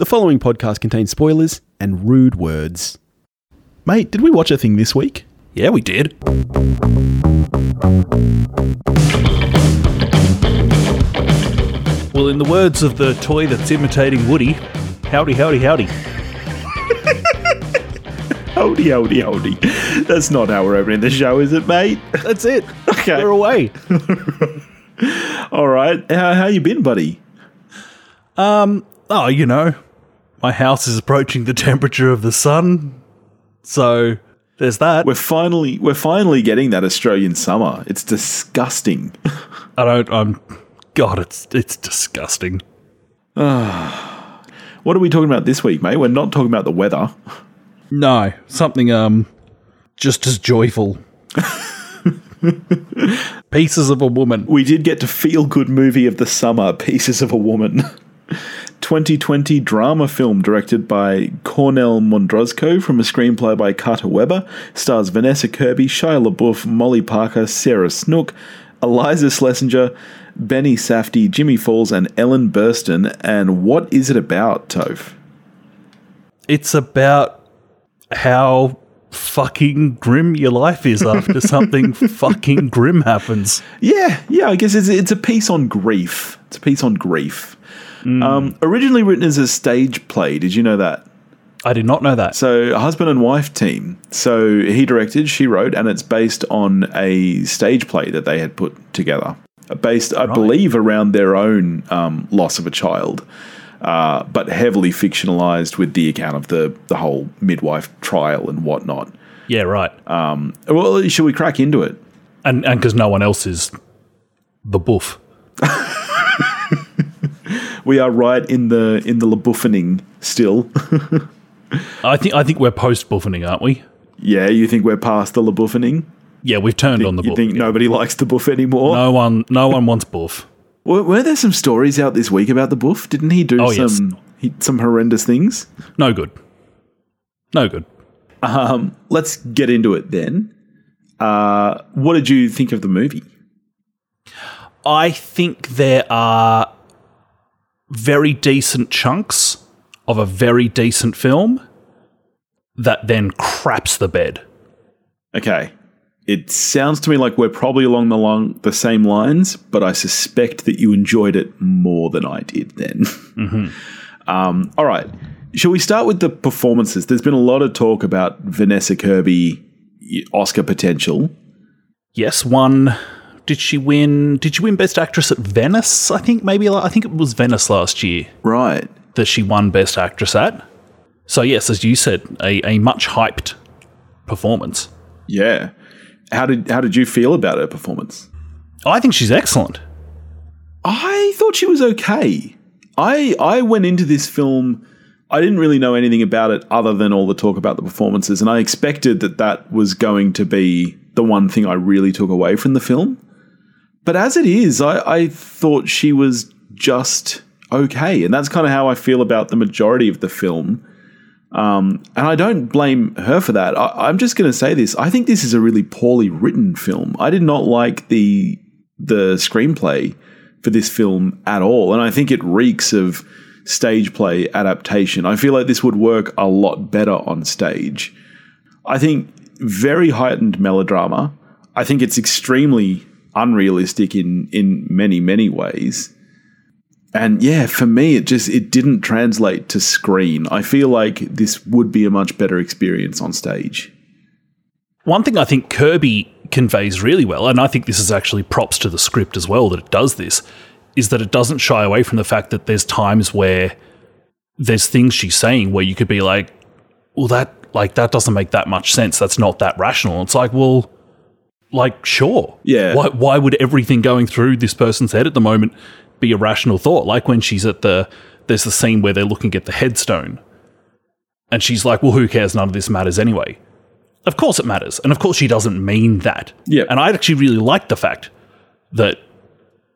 The following podcast contains spoilers and rude words. Mate, did we watch a thing this week? Yeah, we did. Well, in the words of the toy that's imitating Woody, howdy, howdy, howdy. Howdy, howdy, howdy. That's not how we're opening the show, is it, mate? That's it. Okay. We're away. All right. How, how you been, buddy? Um, oh, you know, my house is approaching the temperature of the sun, so there's that. We're finally we're finally getting that Australian summer. It's disgusting. I don't. I'm. God, it's it's disgusting. What are we talking about this week, mate? We're not talking about the weather. No, something um, just as joyful. Pieces of a woman. We did get to feel good movie of the summer, Pieces of a Woman. 2020 drama film directed by Kornél Mundruczó from a screenplay by Kata Wéber, stars Vanessa Kirby, Shia LaBeouf, Molly Parker, Sarah Snook, Iliza Shlesinger, Benny Safdie, Jimmie Fails, and Ellen Burstyn. And what is it about, Toph? It's about how fucking grim your life is after something fucking grim happens. Yeah, yeah, I guess it's, it's a piece on grief. It's a piece on grief. Um, originally written as a stage play. Did you know that? I did not know that. So, a husband and wife team. So, he directed, she wrote, and it's based on a stage play that they had put together. Uh, Based, I believe, around their own um, loss of a child, uh, but heavily fictionalized with the account of the, the whole midwife trial and whatnot. Yeah, right. Well, should we crack into it? and and because no one else is the buff. We are right in the in the LaBoufening still. I think I think we're post buffening, aren't we? yeah, you think we're past the LaBoufening? Yeah, we've turned on the You buff. think nobody likes the buff anymore? No one, no one wants buff. Were, were there some stories out this week about the buff? Didn't he do Oh, yes. some he, some horrendous things? No good. No good. Let's get into it then. Uh, what did you think of the movie? I think there are very decent chunks of a very decent film that then craps the bed. Okay, it sounds to me like we're probably along the long the same lines, but I suspect that you enjoyed it more than I did. Then, um, all right. Shall we start with the performances? There's been a lot of talk about Vanessa Kirby Oscar potential. Yes, one. Did she win? Did she win Best Actress at Venice? I think maybe. I think it was Venice last year Right. that she won Best Actress at. So yes, as you said, a, a much hyped performance. Yeah. How did how did you feel about her performance? I think she's excellent. I thought she was okay. I I went into this film I didn't really know anything about it other than all the talk about the performances and I expected that that was going to be the one thing I really took away from the film. But as it is, I, I thought she was just okay. And that's kind of how I feel about the majority of the film. Um, and I don't blame her for that. I, I'm just going to say this. I think this is a really poorly written film. I did not like the the screenplay for this film at all. And I think it reeks of stage play adaptation. I feel like this would work a lot better on stage. I think very heightened melodrama. I think it's extremely unrealistic in in many many ways. And yeah, for me it just it didn't translate to screen. I feel like this would be a much better experience on stage. One thing I think Kirby conveys really well, and I think this is actually props to the script as well that it does this, is that it doesn't shy away from the fact that there's times where there's things she's saying where you could be like, well, that like that doesn't make that much sense. That's not that rational. It's like, well, like sure, Yeah. Why why would everything going through this person's head at the moment be a rational thought? Like when she's at the there's the scene where they're looking at the headstone, and she's like, well, who cares? None of this matters anyway. Of course it matters. And of course she doesn't mean that. Yeah. And I actually really like the fact that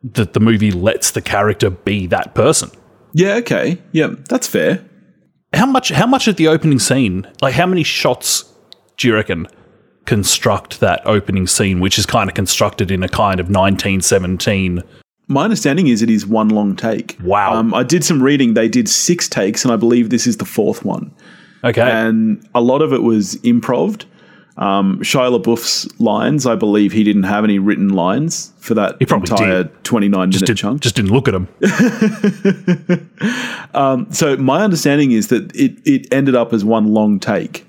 that the movie lets the character be that person. Yeah, okay. Yeah, that's fair. How much how much of the opening scene, like how many shots do you reckon construct that opening scene, which is kind of constructed in a kind of 1917 My understanding is it is one long take. Wow. Um, I did some reading. They did six takes, and I believe this is the fourth one. Okay. And a lot of it was improved. Um, Shia LaBeouf's lines, I believe he didn't have any written lines for that entire did. 29 minute Did- chunk. just didn't look at him. So my understanding is that it, it ended up as one long take.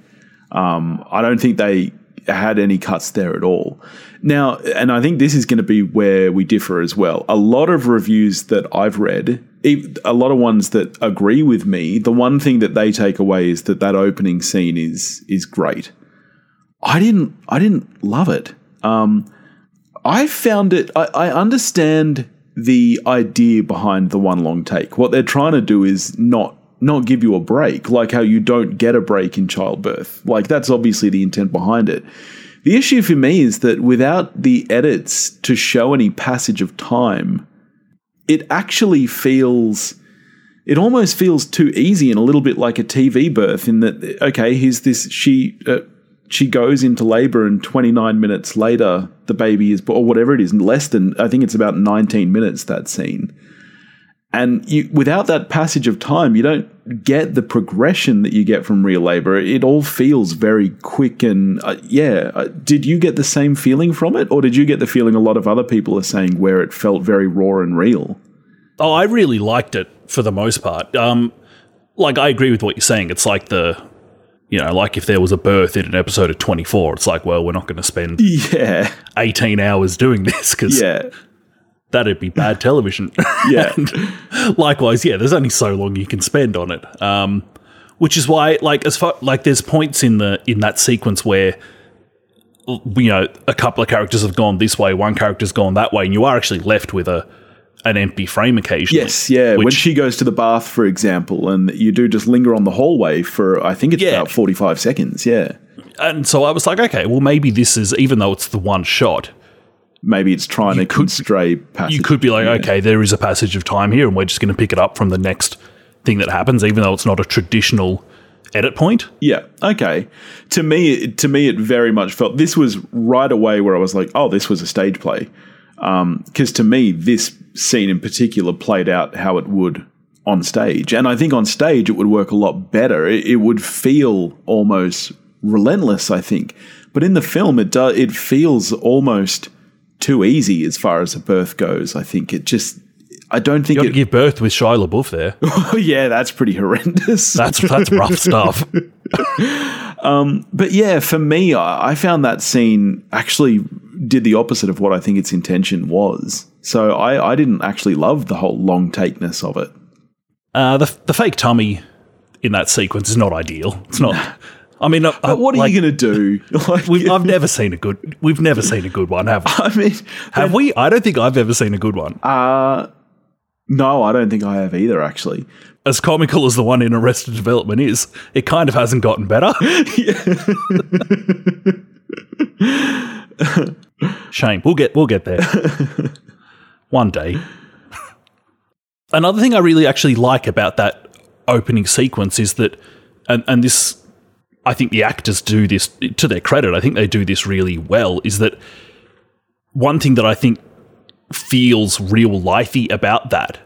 Um, I don't think they had any cuts there at all. Now, and I think this is going to be where we differ as well. A lot of reviews that I've read, a lot of ones that agree with me, the one thing that they take away is that that opening scene is is great. I didn't I didn't love it. Um, I found it. I, I understand the idea behind the one long take. What they're trying to do is not not give you a break, like how you don't get a break in childbirth. Like that's obviously the intent behind it. The issue for me is that without the edits to show any passage of time, it actually feels it almost feels too easy and a little bit like a TV birth in that okay, here's this she uh, she goes into labor and 29 minutes later the baby is or whatever it is less than I think it's about 19 minutes that scene. And you, without that passage of time, you don't get the progression that you get from real labor. It all feels very quick and uh, yeah. Uh, did you get the same feeling from it, or did you get the feeling a lot of other people are saying where it felt very raw and real? Oh, I really liked it for the most part. Um, like I agree with what you're saying. It's like the, you know, like if there was a birth in an episode of 24, it's like, well, we're not going to spend Yeah, 18 hours doing this because yeah, that'd be bad television. yeah. And likewise, yeah, there's only so long you can spend on it. Um, which is why, like, as far like, there's points in the in that sequence where you know a couple of characters have gone this way, one character's gone that way, and you are actually left with a an empty frame occasionally. Yes, yeah. when she goes to the bath, for example, and you do just linger on the hallway for I think it's Yeah. about forty-five seconds. Yeah, and so I was like, okay, well, maybe this is even though it's the one shot, maybe it's trying to constray passage. you could be like, okay, there is a passage of time here, and we're just going to pick it up from the next thing that happens, even though it's not a traditional edit point. Yeah. Okay. To me, it- to me, it very much felt this was right away where I was like, oh, this was a stage play. Um, because to me, this scene in particular played out how it would on stage, and I think on stage it would work a lot better. It, it would feel almost relentless. I think, but in the film, it does. It feels almost too easy as far as a birth goes. I think it just. I don't think You got it. to give birth with Shia LaBeouf there. oh yeah, that's pretty horrendous. That's that's rough stuff. But yeah, for me, I I found that scene actually did the opposite of what I think its intention was. So I, I didn't actually love the whole long takeness of it. Uh, the the fake tummy in that sequence is not ideal. It's not. I mean, uh, But what are like, you going to do? Like, We've, I've never seen a good. We've never seen a good one, have we? I mean, Have we? I don't think I've ever seen a good one. uh, no, I don't think I have either. Actually, As comical as the one in Arrested Development is, it kind of hasn't gotten better. Shame. We'll get we'll get there one day. Another thing I really actually like about that opening sequence is that, and and this, I think the actors do this to their credit. I think they do this really well. Is that one thing that I think feels real lifey about that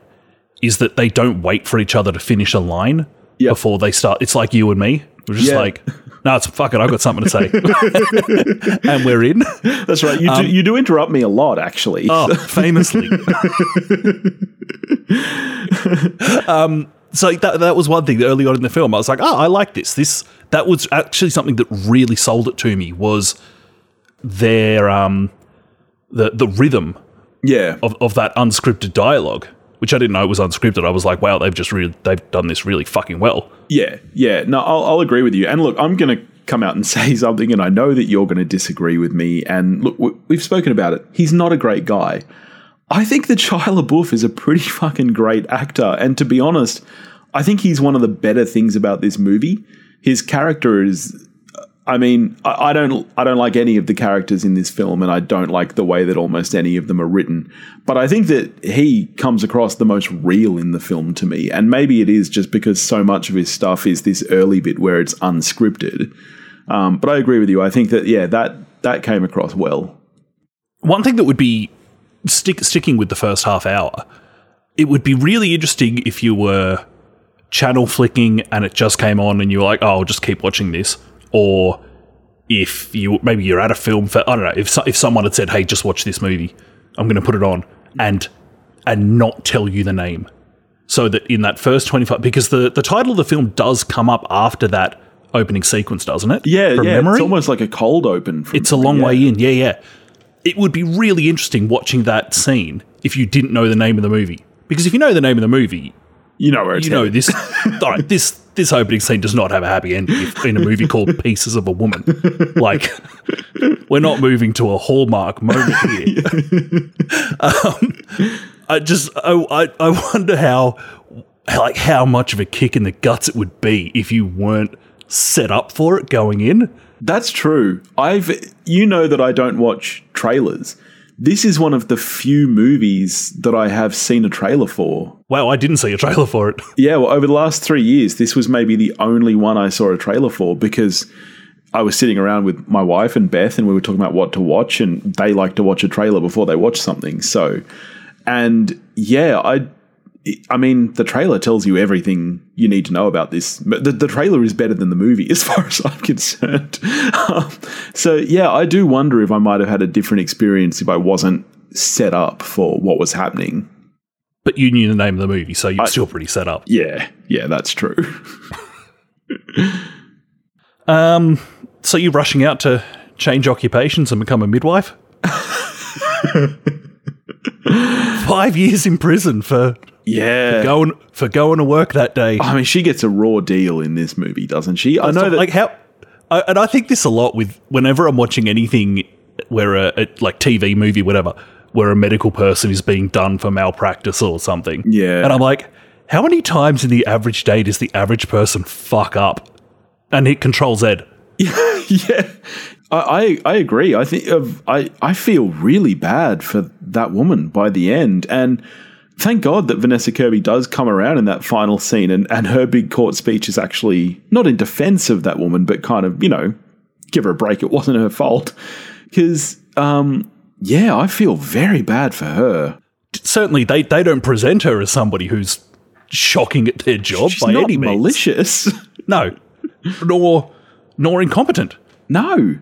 is that they don't wait for each other to finish a line Yep. before they start. It's like you and me. We're just Yeah. like, no, it's fuck it. I've got something to say, and we're in. that's right. You do, you do interrupt me a lot, actually. Um, Oh, famously. um, so that that was one thing early on in the film I was like, oh, I like this. This that was actually something that really sold it to me was their um the the rhythm yeah, of, of that unscripted dialogue, which I didn't know was unscripted. I was like, wow, they've just really they've done this really fucking well. Yeah, yeah. No, I'll, I'll agree with you. And look, I'm going to come out and say something, and I know that you're going to disagree with me. And look, we- we've spoken about it. He's not a great guy. I think that Shia LaBeouf is a pretty fucking great actor. And to be honest, I think he's one of the better things about this movie. His character is. I mean, I, don't, I don't like any of the characters in this film, and I don't like the way that almost any of them are written. But I think that he comes across the most real in the film to me, and maybe it is just because so much of his stuff is this early bit where it's unscripted. Um, but I agree with you. I think that yeah, that that came across well. One thing that would be stick, sticking with the first half hour, it would be really interesting if you were channel flicking and it just came on and you were like, oh, I'll just keep watching this. Or if you maybe you're at a film for I don't know if so, if someone had said, hey, just watch this movie, I'm going to put it on and and not tell you the name, so that in that first 25 because the the title of the film does come up after that opening sequence, doesn't it? Yeah, From yeah. memory? It's almost like a cold open. From It's a long way in. Yeah, yeah. It would be really interesting watching that scene if you didn't know the name of the movie. Because if you know the name of the movie, You know where it's you know headed. this. all right, this this opening scene does not have a happy ending in a movie called Pieces of a Woman. Like, we're not moving to a hallmark moment here. um, I just, I, I, I wonder how, like, how much of a kick in the guts it would be if you weren't set up for it going in. That's true. I've you know that I don't watch trailers. This is one of the few movies that I have seen a trailer for. Wow, I didn't see a trailer for it. Yeah, well, over the last three years, this was maybe the only one I saw a trailer for because I was sitting around with my wife and Beth, and we were talking about what to watch, and they like to watch a trailer before they watch something. So, and yeah, I, I mean, the trailer tells you everything you need to know about this. The, the trailer is better than the movie, as far as I'm concerned. Um, so, yeah, I do wonder if I might have had a different experience if I wasn't set up for what was happening. But you knew the name of the movie, so you're still pretty set up. Yeah, yeah, that's true. Um, so you're rushing out to change occupations and become a midwife? Five years in prison for Yeah. going for going to work that day. I mean, she gets a raw deal in this movie, doesn't she? I know that. like how, I, and I think this a lot with whenever I'm watching anything where a, a like TV movie, whatever, where a medical person is being done for malpractice or something. Yeah. and I'm like, how many times in the average day does the average person fuck up and hit Control Z? yeah, I, I I agree. I think of I I feel really bad for that woman by the end, and thank God that Vanessa Kirby does come around in that final scene, and and her big court speech is actually not in defense of that woman, but kind of you know give her a break. It wasn't her fault because um yeah, I feel very bad for her. certainly they, they don't present her as somebody who's shocking at their job She's by not any means. malicious. No, nor nor incompetent. no,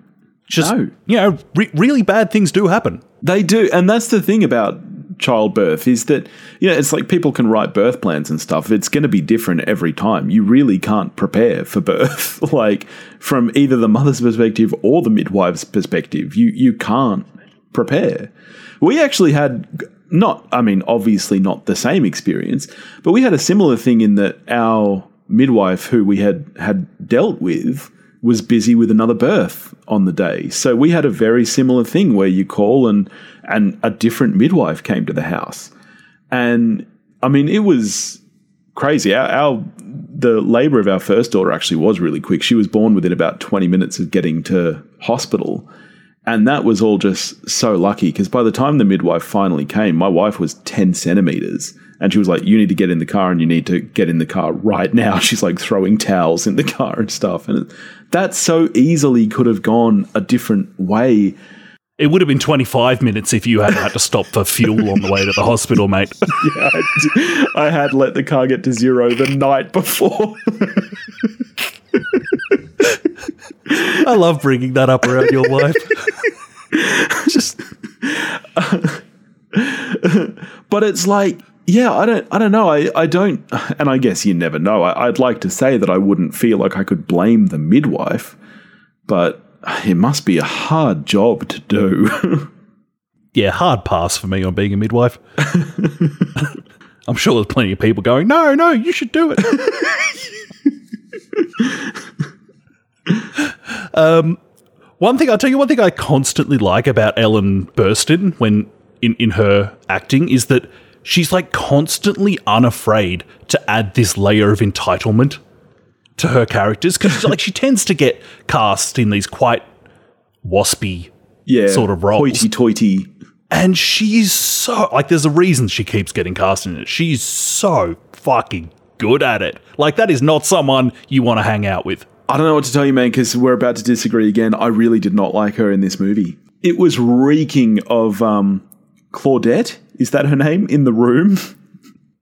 Just No. you know, re- really bad things do happen. They do, and that's the thing about childbirth is that you know it's like people can write birth plans and stuff. It's going to be different every time. You really can't prepare for birth, like from either the mother's perspective or the midwife's perspective. You you can't prepare. We actually had not, I mean, obviously not the same experience, but we had a similar thing in that our midwife, who we had had dealt with, was busy with another birth on the day. So we had a very similar thing where you call and and a different midwife came to the house. And I mean it was crazy. Our, our the labor of our first daughter actually was really quick. She was born within about 20 minutes of getting to hospital. And that was all just so lucky because by the time the midwife finally came, my wife was 10 centimeters. And she was like, You need to get in the car and you need to get in the car right now. She's like throwing towels in the car and stuff. And that so easily could have gone a different way. It would have been 25 minutes if you hadn't had to stop for fuel on the way to the hospital, mate. yeah, I, d- I had let the car get to zero the night before. I love bringing that up around your wife. just but it's like yeah i don't i don't know i i don't and i guess you never know I, i'd like to say that i wouldn't feel like i could blame the midwife but it must be a hard job to do Yeah, hard pass for me on being a midwife. I'm sure there's plenty of people going, no, no, you should do it. um, one thing I'll tell you, one thing I constantly like about Ellen Burstyn when in, in her acting is that she's like constantly unafraid to add this layer of entitlement to her characters because like she tends to get cast in these quite waspy yeah Sort of roles. hoity-toity and she's so like there's a reason she keeps getting cast in it. She's so fucking good at it. Like that is not someone you want to hang out with. I don't know what to tell you, man, because we're about to disagree again. I really did not like her in this movie. It was reeking of um, Claudette, is that her name, in the room.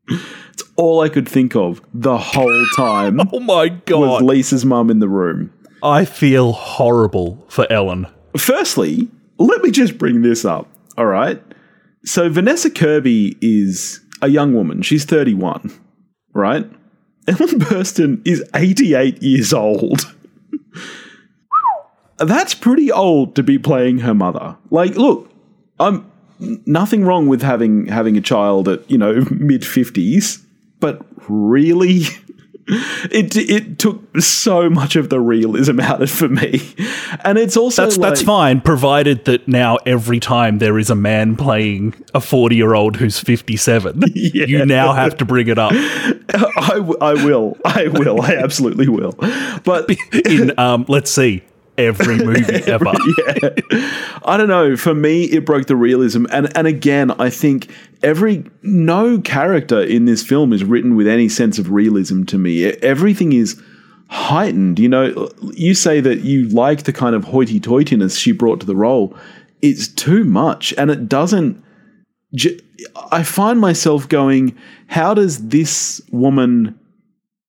all I could think of the whole time Oh my was god. Lisa's mum in the room. I feel horrible for Ellen. Firstly, let me just bring this up. All right. So Vanessa Kirby is a young woman. She's 31, right? Ellen Burstyn is 88 years old. That's pretty old to be playing her mother. Like, look, I'm nothing wrong with having having a child at, you know, mid 50s, but really it it took so much of the realism out of it for me. And it's also That's that's fine, provided that now every time there is a man playing a forty year old who's fifty seven, you now have to bring it up I, w- I will. I will. I absolutely will. But in um, let's see every movie ever. yeah. I don't know. For me, it broke the realism. And and again, I think every no character in this film is written with any sense of realism to me. Everything is heightened. You know, you say that you like the kind of hoity-toityness she brought to the role. It's too much, and it doesn't. I find myself going, how does this woman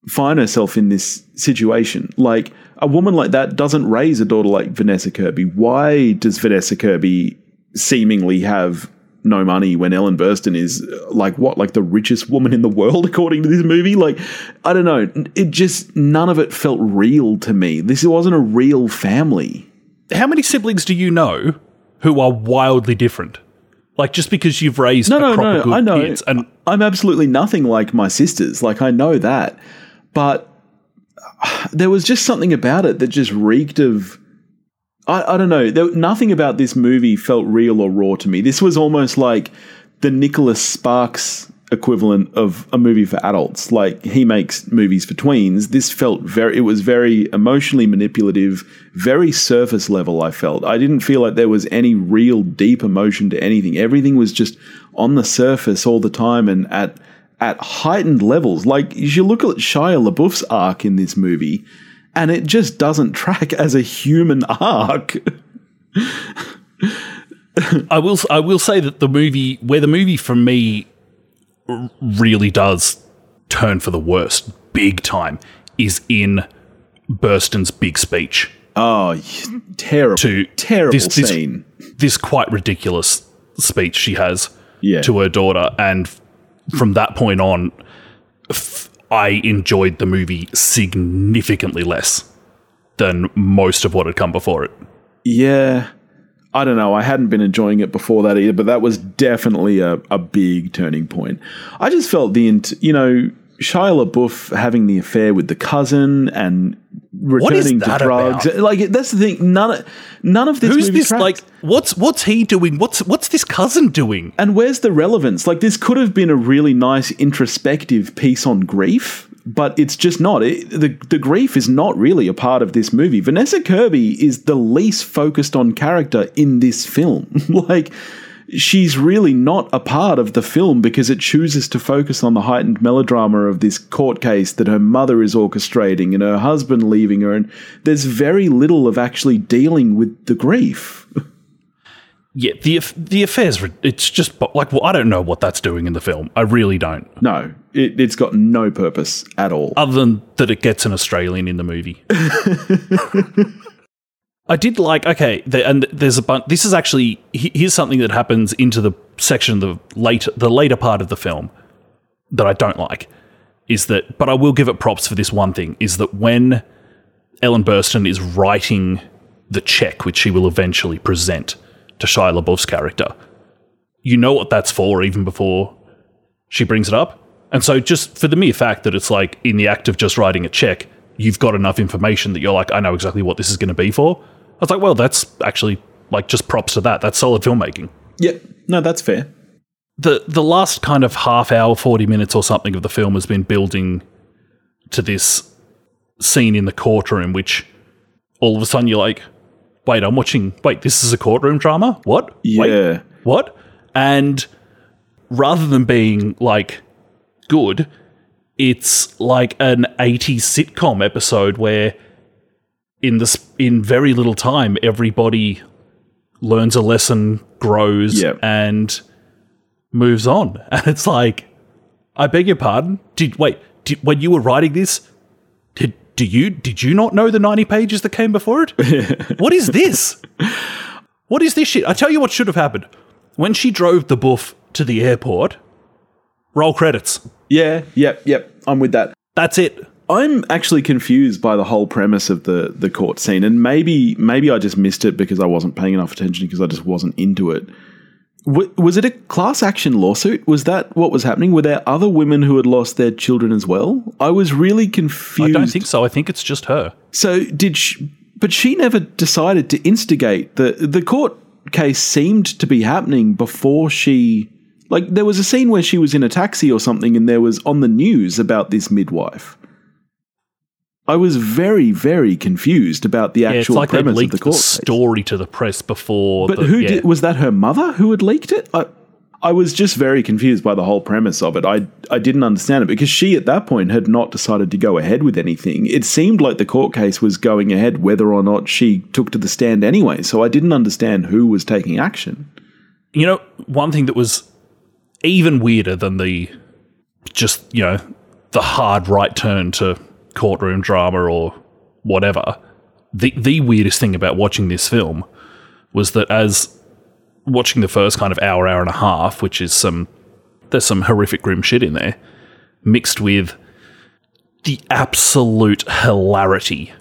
find herself in this situation? Like a woman like that doesn't raise a daughter like Vanessa Kirby. Why does Vanessa Kirby seemingly have no money when Ellen Burstyn is like what, like the richest woman in the world according to this movie? Like I don't know. It just none of it felt real to me. This wasn't a real family. How many siblings do you know who are wildly different? Like just because you've raised No, a no, no. good I know. and I'm absolutely nothing like my sisters. Like I know that, but there was just something about it that just reeked of. I, I don't know. There, nothing about this movie felt real or raw to me. This was almost like the Nicholas Sparks equivalent of a movie for adults. Like he makes movies for tweens. This felt very. It was very emotionally manipulative, very surface level. I felt. I didn't feel like there was any real deep emotion to anything. Everything was just on the surface all the time and at at heightened levels. Like you look at Shia LaBeouf's arc in this movie, and it just doesn't track as a human arc. I will I will say that the movie where the movie for me really does turn for the worst big time is in Burstyn's big speech Oh, terrible, to terrible this, this, scene. this quite ridiculous speech she has Yeah. to her daughter and from that point on f- I enjoyed the movie significantly less than most of what had come before it. Yeah. I don't know. I hadn't been enjoying it before that either, but that was definitely a, a big turning point. I just felt the, int- you know, Shia LaBeouf having the affair with the cousin and is returning to drugs. about? Like that's the thing. None of none of this. Who's this tracks. like what's what's he doing? What's what's this cousin doing? And where's the relevance? Like this could have been a really nice introspective piece on grief, but it's just not. It, the the grief is not really a part of this movie. Vanessa Kirby is the least focused on character in this film. like she's really not a part of the film because it chooses to focus on the heightened melodrama of this court case that her mother is orchestrating and her husband leaving her and there's very little of actually dealing with the grief. Yeah, the the affairs. It's just like well, I don't know what that's doing in the film. I really don't. No, it, it's got no purpose at all. Other than that, it gets an Australian in the movie. I did like okay, the, and there's a bunch. This is actually here's something that happens into the section the later the later part of the film that I don't like is that, but I will give it props for this one thing is that when Ellen Burstyn is writing the check, which she will eventually present to Shia LaBeouf's character, you know what that's for even before she brings it up. And so, just for the mere fact that it's like in the act of just writing a check, you've got enough information that you're like, I know exactly what this is going to be for. I was like, well, that's actually like just props to that. That's solid filmmaking. Yeah, no, that's fair. The the last kind of half hour, forty minutes or something of the film has been building to this scene in the courtroom, which all of a sudden you're like, wait, I'm watching. Wait, this is a courtroom drama. What? Wait, Yeah. what? And rather than being like good, it's like an 80s sitcom episode where in this in very little time everybody learns a lesson, grows, Yep. and moves on, and it's like, I beg your pardon. Did wait? Did, when you were writing this, did do you did you not know the ninety pages that came before it? what is this? What is this shit? I tell you what should have happened. When she drove the buff to the airport, roll credits. Yeah, yep, yep. I'm with that. That's it. I'm actually confused by the whole premise of the the court scene, and maybe maybe I just missed it because I wasn't paying enough attention because I just wasn't into it. W- was it a class action lawsuit? Was that what was happening? Were there other women who had lost their children as well? I was really confused. I don't think so. I think it's just her. So did she, but she never decided to instigate the the court case seemed to be happening before she like there was a scene where she was in a taxi or something and there was on the news about this midwife. I was very, very confused about the Yeah, actual like premise of the the, court case. story to the press before. But the- who yeah. did? Was that her mother who had leaked it? I, I was just very confused by the whole premise of it. I I didn't understand it because she at that point had not decided to go ahead with anything. It seemed like the court case was going ahead whether or not she took to the stand anyway. So I didn't understand who was taking action. You know, one thing that was even weirder than the just, you know, the hard right turn to courtroom drama or whatever. The the weirdest thing about watching this film was that as watching the first kind of hour, hour and a half, which is some there's some horrific grim shit in there, mixed with the absolute hilarity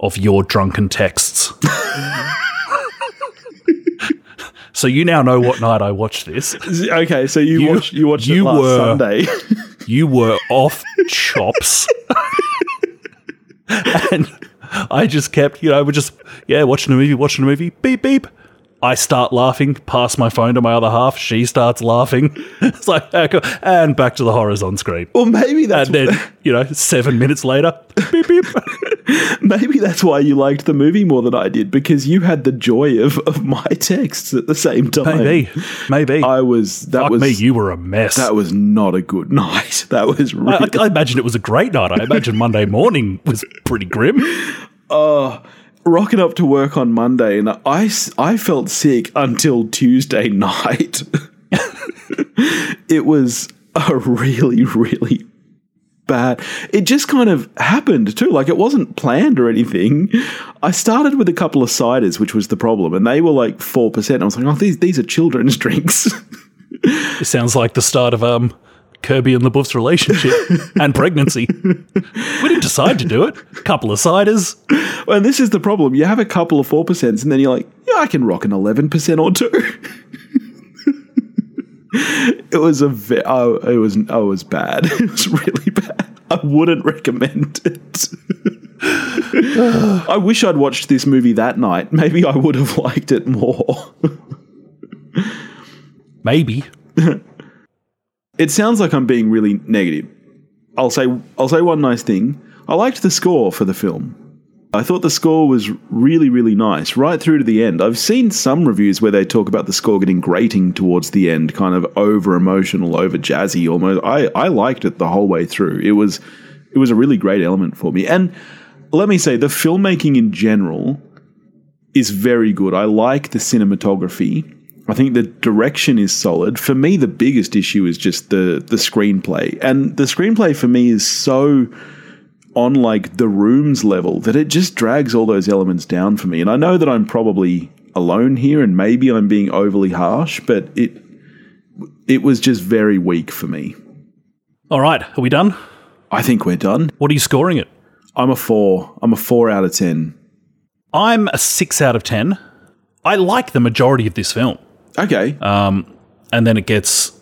of your drunken texts. so you now know what night I watched this. Okay, so you, You- watched you watched you it last were- Sunday. You were off chops. and I just kept, you know, we're just, yeah, watching a movie, watching a movie, beep, beep. I start laughing, pass my phone to my other half. She starts laughing. It's like, "Ah, cool." and back to the horrors on screen. well, maybe that's And then, you know, seven minutes later, beep, beep. maybe that's why you liked the movie more than I did because you had the joy of, of my texts at the same time. Maybe, maybe. I was that Fuck was me, you were a mess. that was not a good night. That was I, really I, I imagine it was a great night. I imagine Monday morning was pretty grim. Rocking up to work on Monday, and I, I felt sick until Tuesday night. it was a really, really bad. It just kind of happened too. Like it wasn't planned or anything. I started with a couple of ciders, which was the problem, and they were like four percent. I was like, oh, these these are children's drinks. It sounds like the start of um, Kirby and LaBeouf's relationship and pregnancy. We didn't decide to do it. Couple of ciders. and this is the problem. You have a couple of four percents, and then you're like, yeah, I can rock an eleven percent or two. it was a ve- oh, it was oh, it was bad. It was really bad. I wouldn't recommend it. I wish I'd watched this movie that night. Maybe I would have liked it more. Maybe. It sounds like I'm being really negative. I'll say I'll say one nice thing. I liked the score for the film. I thought the score was really, really nice, right through to the end. I've seen some reviews where they talk about the score getting grating towards the end, kind of over emotional, over jazzy almost. I, I liked it the whole way through. It was it was a really great element for me. And let me say, the filmmaking in general is very good. I like the cinematography. I think the direction is solid. For me, the biggest issue is just the the screenplay. And the screenplay for me is so on like the rooms level that it just drags all those elements down for me. And I know that I'm probably alone here and maybe I'm being overly harsh, but it it was just very weak for me. All right. Are we done? I think we're done. What are you scoring it? I'm a 4. I'm a 4 out of 10. I'm a six out of 10. I like the majority of this film. Okay. Um, and then it gets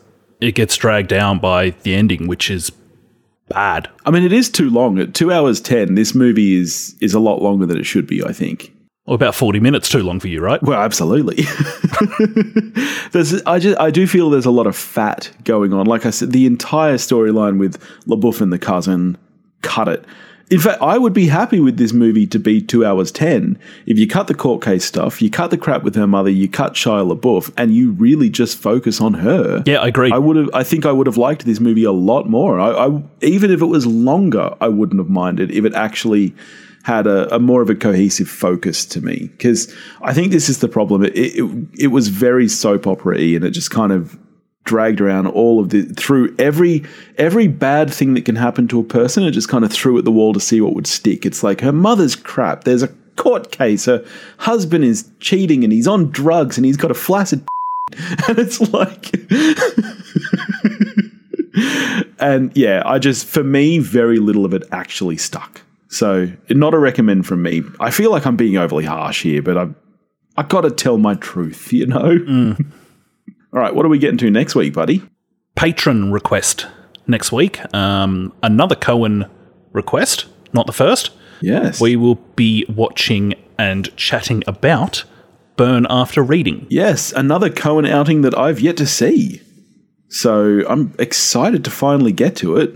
it gets dragged down by the ending, which is bad. I mean it is too long. At 2 hours 10, this movie is is a lot longer than it should be, I think. Or about 40 minutes too long for you, right? Well, absolutely. there's, I just, I do feel there's a lot of fat going on. Like I said, the entire storyline with LaBeouf and the cousin, cut it. In fact, I would be happy with this movie to be two hours ten if you cut the court case stuff, you cut the crap with her mother, you cut Shia LaBeouf, and you really just focus on her. Yeah, I agree. I would have. I think I would have liked this movie a lot more. I, I even if it was longer, I wouldn't have minded if it actually had a, a more of a cohesive focus to me. Because I think this is the problem. It, it it was very soap opera y, and it just kind of dragged around all of the through every every bad thing that can happen to a person and just kind of threw at the wall to see what would stick. It's like her mother's crap. There's a court case. Her husband is cheating and he's on drugs and he's got a flaccid and it's like and yeah, I just for me very little of it actually stuck. So, not a recommend from me. I feel like I'm being overly harsh here, but I've I got to tell my truth, you know. Mm. All right, what are we getting to next week, buddy? Patron request next week. Um, another Coen request, not the first. Yes. We will be watching and chatting about Burn After Reading. yes, another Coen outing that I've yet to see. So, I'm excited to finally get to it.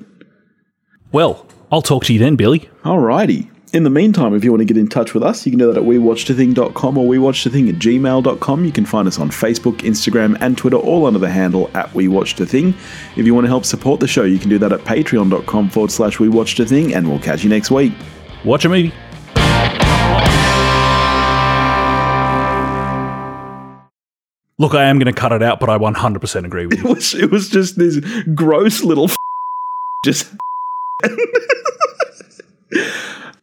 Well, I'll talk to you then, Billy. Alrighty. In the meantime, if you want to get in touch with us, you can do that at wewatchedathing.com or wewatchedathing at gmail.com. You can find us on Facebook, Instagram, and Twitter, all under the handle at wewatchedathing. If you want to help support the show, you can do that at patreon.com forward slash wewatchedathing, and we'll catch you next week. Watch a movie. Look, I am going to cut it out, but I 100% agree with It you. was, it was just this gross little just